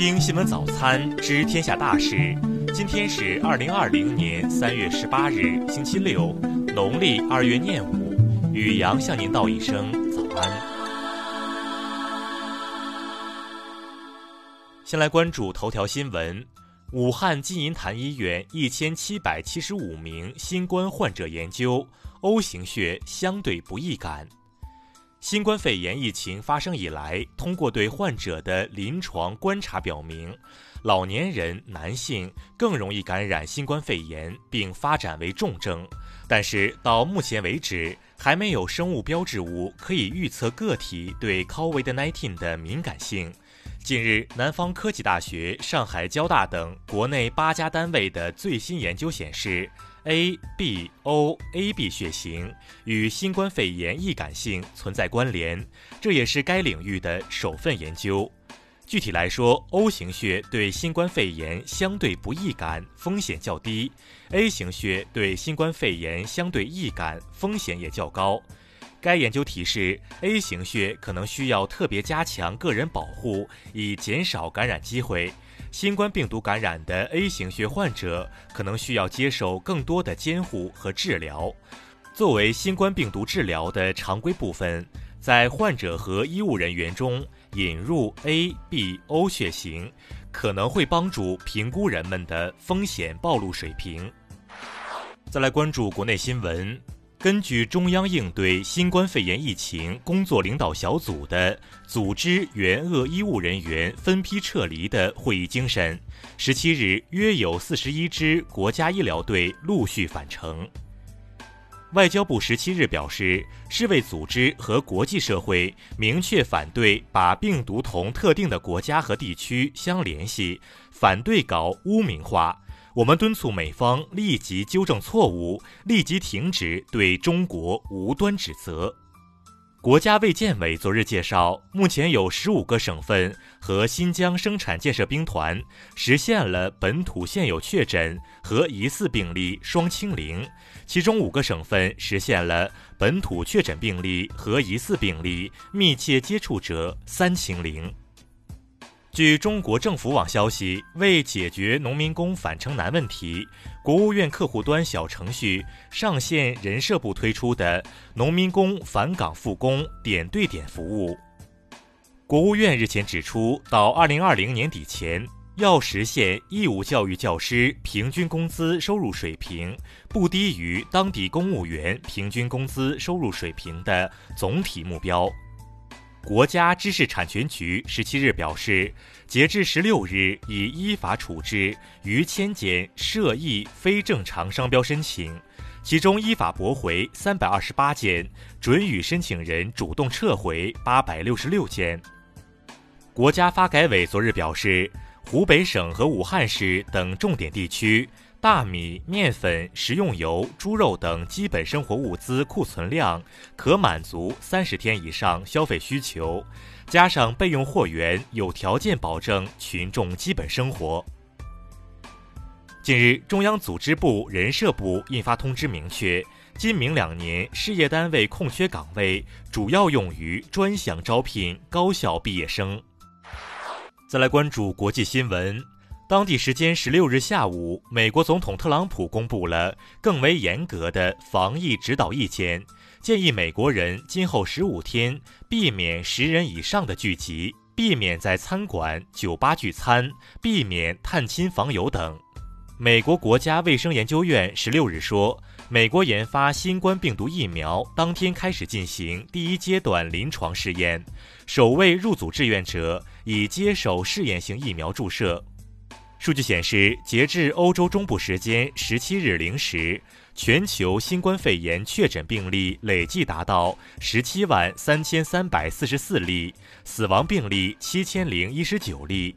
听新闻早餐知天下大事。今天是二零二零年三月十八日，星期六，农历二月廿五。雨阳向您道一声早安。先来关注头条新闻：武汉金银潭医院一千七百七十五名新冠患者研究 O 型血相对不易感。新冠肺炎疫情发生以来，通过对患者的临床观察表明，老年人男性更容易感染新冠肺炎并发展为重症。但是到目前为止，还没有生物标志物可以预测个体对 COVID-19 的敏感性。近日，南方科技大学、上海交大等国内八家单位的最新研究显示。A B O A B 血型与新冠肺炎易感性存在关联，这也是该领域的首份研究。具体来说，O 型血对新冠肺炎相对不易感，风险较低；A 型血对新冠肺炎相对易感，风险也较高。该研究提示，A 型血可能需要特别加强个人保护，以减少感染机会。新冠病毒感染的 A 型血患者可能需要接受更多的监护和治疗。作为新冠病毒治疗的常规部分，在患者和医务人员中引入 A、B、O 血型，可能会帮助评估人们的风险暴露水平。再来关注国内新闻。根据中央应对新冠肺炎疫情工作领导小组的组织援鄂医务人员分批撤离的会议精神，十七日约有四十一支国家医疗队陆续返程。外交部十七日表示，世卫组织和国际社会明确反对把病毒同特定的国家和地区相联系，反对搞污名化。我们敦促美方立即纠正错误，立即停止对中国无端指责。国家卫健委昨日介绍，目前有十五个省份和新疆生产建设兵团实现了本土现有确诊和疑似病例双清零，其中五个省份实现了本土确诊病例和疑似病例密切接触者三清零。据中国政府网消息，为解决农民工返程难问题，国务院客户端小程序上线人社部推出的农民工返岗复工点对点服务。国务院日前指出，到二零二零年底前，要实现义务教育教师平均工资收入水平不低于当地公务员平均工资收入水平的总体目标。国家知识产权局十七日表示，截至十六日，已依法处置逾千件涉疫非正常商标申请，其中依法驳回三百二十八件，准予申请人主动撤回八百六十六件。国家发改委昨日表示，湖北省和武汉市等重点地区。大米、面粉、食用油、猪肉等基本生活物资库存量可满足三十天以上消费需求，加上备用货源，有条件保证群众基本生活。近日，中央组织部、人社部印发通知，明确今明两年事业单位空缺岗位主要用于专项招聘高校毕业生。再来关注国际新闻。当地时间十六日下午，美国总统特朗普公布了更为严格的防疫指导意见，建议美国人今后十五天避免十人以上的聚集，避免在餐馆、酒吧聚餐，避免探亲访友等。美国国家卫生研究院十六日说，美国研发新冠病毒疫苗当天开始进行第一阶段临床试验，首位入组志愿者已接受试验性疫苗注射。数据显示，截至欧洲中部时间十七日零时，全球新冠肺炎确诊病例累计达到十七万三千三百四十四例，死亡病例七千零一十九例。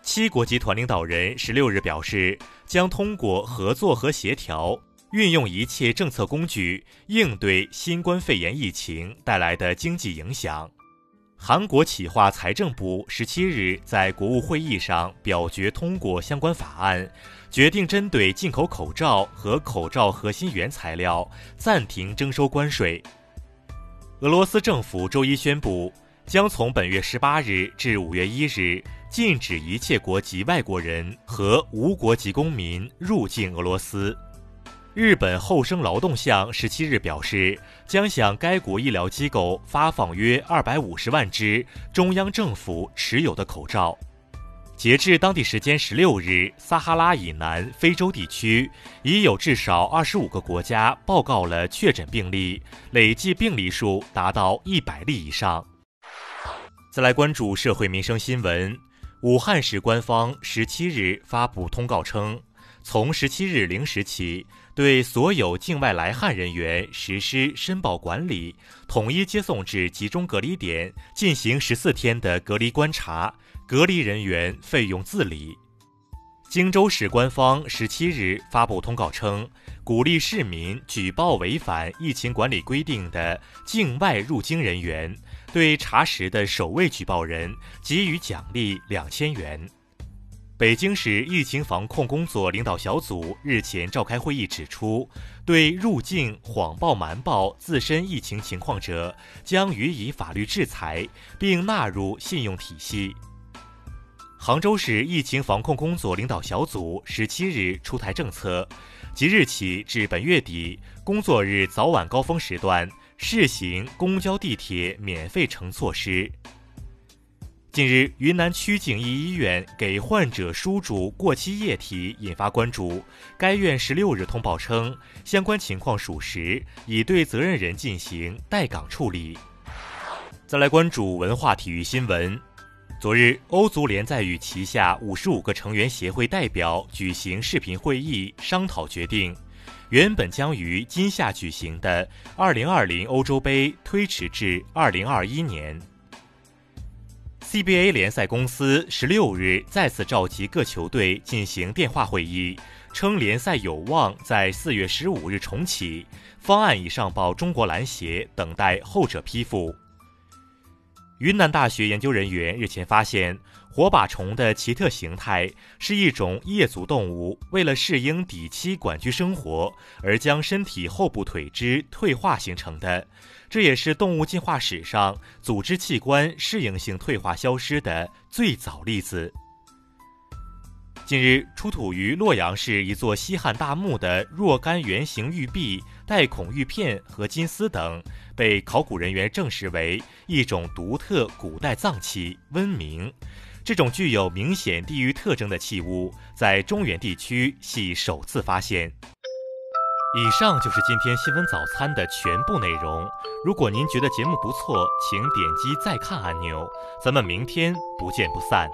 七国集团领导人十六日表示，将通过合作和协调，运用一切政策工具，应对新冠肺炎疫情带来的经济影响。韩国企划财政部十七日在国务会议上表决通过相关法案，决定针对进口口罩和口罩核心原材料暂停征收关税。俄罗斯政府周一宣布，将从本月十八日至五月一日禁止一切国籍外国人和无国籍公民入境俄罗斯。日本厚生劳动相十七日表示，将向该国医疗机构发放约二百五十万只中央政府持有的口罩。截至当地时间十六日，撒哈拉以南非洲地区已有至少二十五个国家报告了确诊病例，累计病例数达到一百例以上。再来关注社会民生新闻，武汉市官方十七日发布通告称，从十七日零时起，对所有境外来汉人员实施申报管理，统一接送至集中隔离点进行十四天的隔离观察。隔离人员费用自理。荆州市官方十七日发布通告称，鼓励市民举报违反疫情管理规定的境外入京人员，对查实的首位举报人给予奖励两千元。北京市疫情防控工作领导小组日前召开会议指出，对入境谎报、瞒报自身疫情情况者，将予以法律制裁，并纳入信用体系。杭州市疫情防控工作领导小组十七日出台政策，即日起至本月底工作日早晚高峰时段试行公交、地铁免费乘措施。近日，云南曲靖一医院给患者输注过期液体引发关注，该院十六日通报称，相关情况属实，已对责任人进行待岗处理。再来关注文化体育新闻。昨日，欧足联在与旗下五十五个成员协会代表举行视频会议，商讨决定，原本将于今夏举行的二零二零欧洲杯推迟至二零二一年。CBA 联赛公司十六日再次召集各球队进行电话会议，称联赛有望在四月十五日重启，方案已上报中国篮协，等待后者批复。云南大学研究人员日前发现，火把虫的奇特形态是一种叶足动物为了适应底栖管居生活而将身体后部腿肢退化形成的，这也是动物进化史上组织器官适应性退化消失的最早例子。近日，出土于洛阳市一座西汉大墓的若干圆形玉璧、带孔玉片和金丝等，被考古人员证实为一种独特古代脏器——温明。这种具有明显地域特征的器物，在中原地区系首次发现。以上就是今天新闻早餐的全部内容。如果您觉得节目不错，请点击再看按钮。咱们明天不见不散。